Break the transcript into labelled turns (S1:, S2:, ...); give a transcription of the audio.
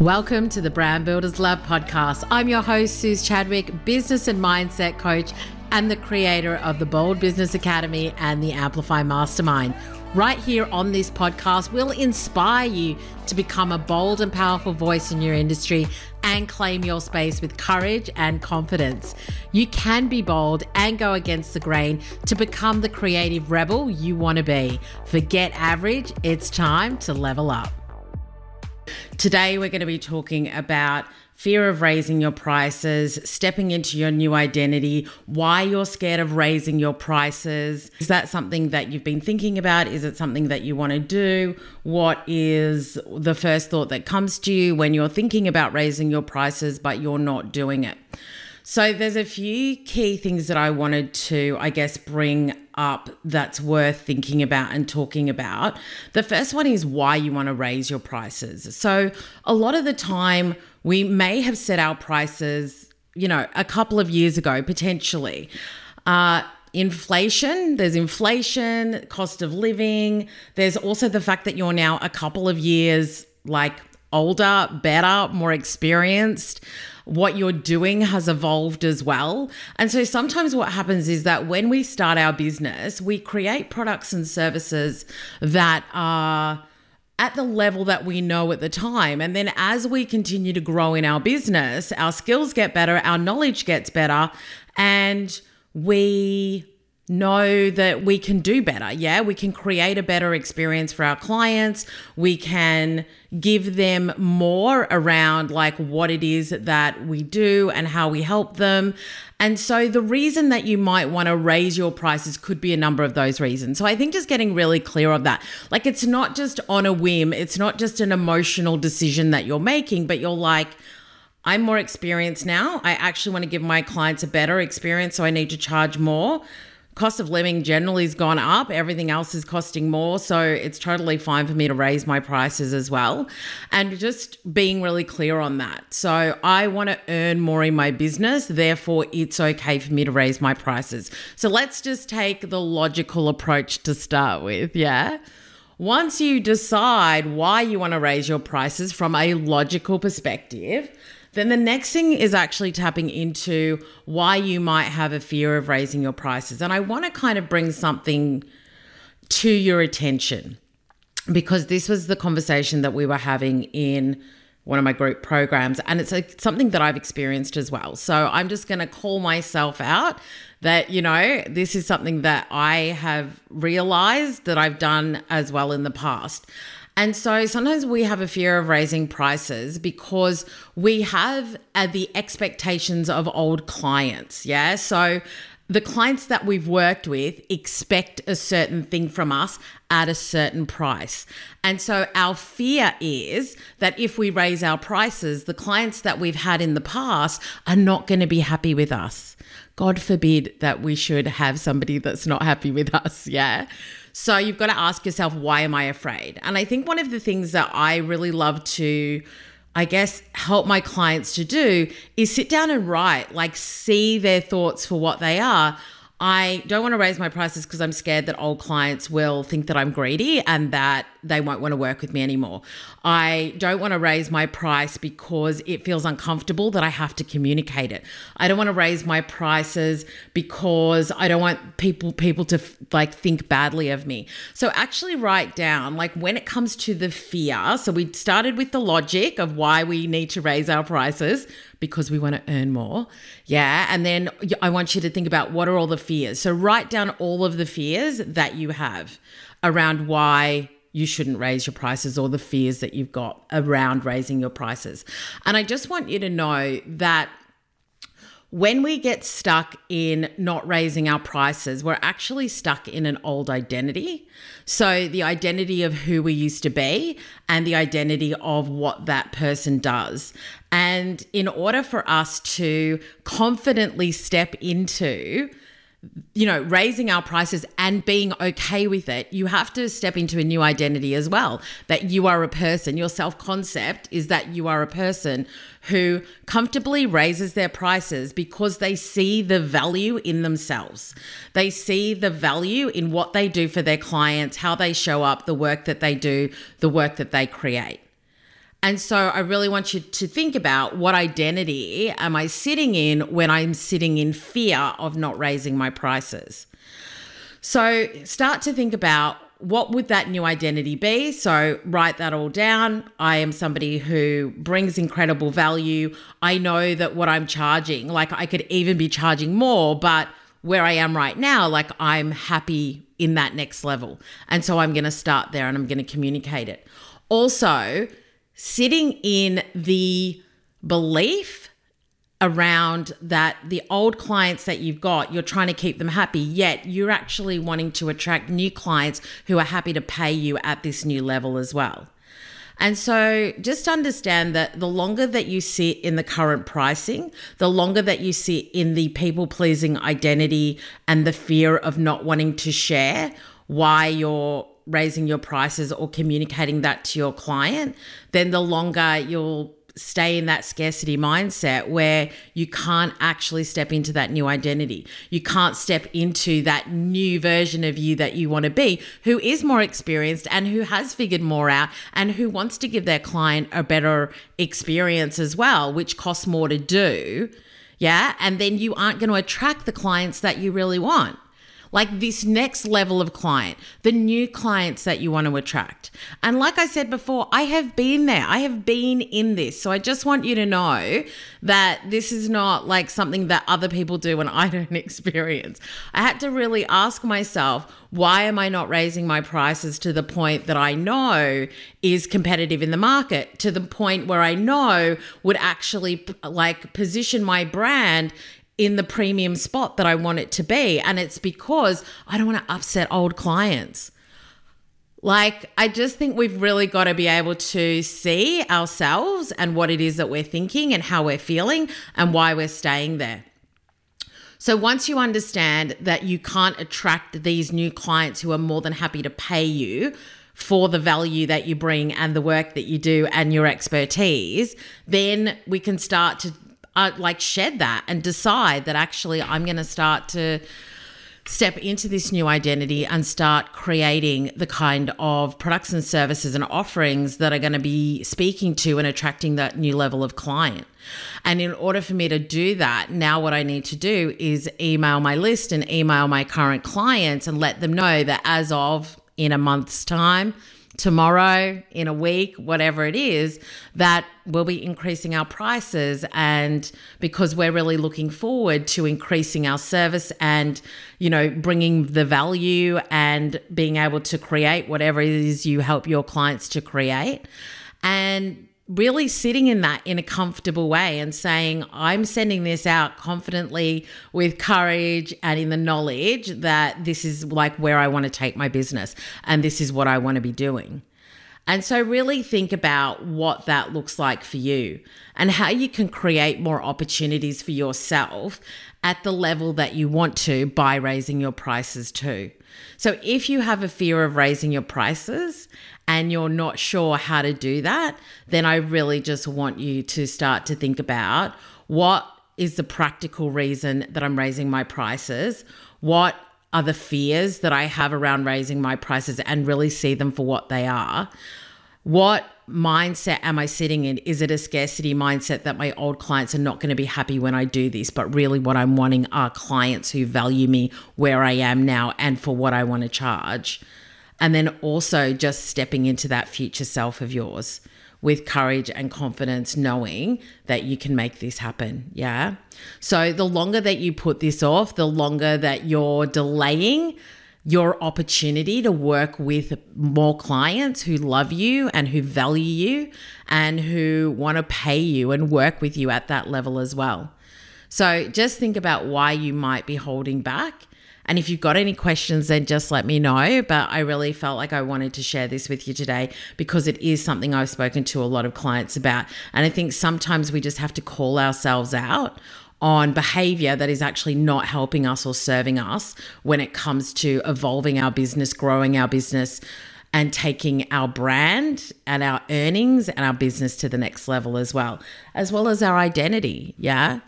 S1: Welcome to the Brand Builders Lab podcast. I'm your host, Suze Chadwick, business and mindset coach, and the creator of the Bold Business Academy and the Amplify Mastermind. Right here on this podcast, we'll inspire you to become a bold and powerful voice in your industry and claim your space with courage and confidence. You can be bold and go against the grain to become the creative rebel you want to be. Forget average, it's time to level up. Today, we're going to be talking about fear of raising your prices, stepping into your new identity, why you're scared of raising your prices. Is that something that you've been thinking about? Is it something that you want to do? What is the first thought that comes to you when you're thinking about raising your prices, but you're not doing it? So, there's a few key things that I wanted to, I guess, bring up that's worth thinking about and talking about. The first one is why you want to raise your prices. So, a lot of the time, we may have set our prices, you know, a couple of years ago, potentially. Uh, inflation, there's inflation, cost of living. There's also the fact that you're now a couple of years like older, better, more experienced what you're doing has evolved as well. And so sometimes what happens is that when we start our business, we create products and services that are at the level that we know at the time. And then as we continue to grow in our business, our skills get better, our knowledge gets better, and we know that we can do better. Yeah, we can create a better experience for our clients. We can give them more around like what it is that we do and how we help them. And so the reason that you might want to raise your prices could be a number of those reasons. So I think just getting really clear of that. Like it's not just on a whim, it's not just an emotional decision that you're making, but you're like, I'm more experienced now. I actually want to give my clients a better experience, so I need to charge more cost of living generally has gone up. Everything else is costing more. So it's totally fine for me to raise my prices as well. And just being really clear on that. So I want to earn more in my business. Therefore, it's okay for me to raise my prices. So let's just take the logical approach to start with. Yeah. Once you decide why you want to raise your prices from a logical perspective, then the next thing is actually tapping into why you might have a fear of raising your prices. And I want to kind of bring something to your attention because this was the conversation that we were having in one of my group programs and it's something that I've experienced as well. So I'm just going to call myself out that you know this is something that I have realized that I've done as well in the past. And so sometimes we have a fear of raising prices because we have uh, the expectations of old clients. Yeah. So the clients that we've worked with expect a certain thing from us at a certain price. And so our fear is that if we raise our prices, the clients that we've had in the past are not going to be happy with us. God forbid that we should have somebody that's not happy with us. Yeah. So you've got to ask yourself, why am I afraid? And I think one of the things that I really love to, I guess, help my clients to do is sit down and write, like, see their thoughts for what they are. I don't want to raise my prices because I'm scared that old clients will think that I'm greedy and that they won't want to work with me anymore. I don't want to raise my price because it feels uncomfortable that I have to communicate it. I don't want to raise my prices because I don't want people people to like think badly of me. So actually write down like when it comes to the fear. So we started with the logic of why we need to raise our prices because we want to earn more. Yeah, and then I want you to think about what are all the fears. So write down all of the fears that you have around why you shouldn't raise your prices or the fears that you've got around raising your prices. And I just want you to know that when we get stuck in not raising our prices, we're actually stuck in an old identity. So, the identity of who we used to be and the identity of what that person does. And in order for us to confidently step into you know, raising our prices and being okay with it, you have to step into a new identity as well. That you are a person. Your self concept is that you are a person who comfortably raises their prices because they see the value in themselves. They see the value in what they do for their clients, how they show up, the work that they do, the work that they create. And so I really want you to think about what identity am I sitting in when I'm sitting in fear of not raising my prices. So start to think about what would that new identity be? So write that all down. I am somebody who brings incredible value. I know that what I'm charging, like I could even be charging more, but where I am right now, like I'm happy in that next level. And so I'm going to start there and I'm going to communicate it. Also, sitting in the belief around that the old clients that you've got, you're trying to keep them happy, yet you're actually wanting to attract new clients who are happy to pay you at this new level as well. And so just understand that the longer that you sit in the current pricing, the longer that you sit in the people pleasing identity and the fear of not wanting to share why you're raising your prices or communicating that to your client, then the longer you'll stay in that scarcity mindset where you can't actually step into that new identity. You can't step into that new version of you that you want to be, who is more experienced and who has figured more out and who wants to give their client a better experience as well, which costs more to do. Yeah. And then you aren't going to attract the clients that you really want like this next level of client, the new clients that you want to attract. And like I said before, I have been there, I have been in this. So I just want you to know that this is not like something that other people do and I don't experience. I had to really ask myself, why am I not raising my prices to the point that I know is competitive in the market, to the point where I know would actually like position my brand in the premium spot that I want it to be. And it's because I don't want to upset old clients. Like, I just think we've really got to be able to see ourselves and what it is that we're thinking and how we're feeling and why we're staying there. So, once you understand that you can't attract these new clients who are more than happy to pay you for the value that you bring and the work that you do and your expertise, then we can start to uh, like shed that and decide that actually I'm going to start to step into this new identity and start creating the kind of products and services and offerings that are going to be speaking to and attracting that new level of client. And in order for me to do that, now what I need to do is email my list and email my current clients and let them know that as of in a month's time, tomorrow, in a week, whatever it is, that we'll be increasing our prices. And because we're really looking forward to increasing our service and, you know, bringing the value and being able to create whatever it is you help your clients to create. And really sitting in that in a comfortable way and saying, I'm sending this out confidently with courage and in the knowledge that this is like where I want to take my business and this is what I want to be doing. And so, really think about what that looks like for you and how you can create more opportunities for yourself at the level that you want to by raising your prices too. So, if you have a fear of raising your prices and you're not sure how to do that, then I really just want you to start to think about what is the practical reason that I'm raising my prices? What are the fears that I have around raising my prices and really see them for what they are? What mindset am I sitting in? Is it a scarcity mindset that my old clients are not going to be happy when I do this? But really, what I'm wanting are clients who value me where I am now and for what I want to charge. And then also just stepping into that future self of yours with courage and confidence, knowing that you can make this happen. Yeah. So the longer that you put this off, the longer that you're delaying your opportunity to work with more clients who love you and who value you and who want to pay you and work with you at that level as well. So just think about why you might be holding back and if you've got any questions, then just let me know. But I really felt like I wanted to share this with you today because it is something I've spoken to a lot of clients about. And I think sometimes we just have to call ourselves out on behavior that is actually not helping us or serving us when it comes to evolving our business, growing our business, and taking our brand and our earnings and our business to the next level as well, as well as our identity. Yeah.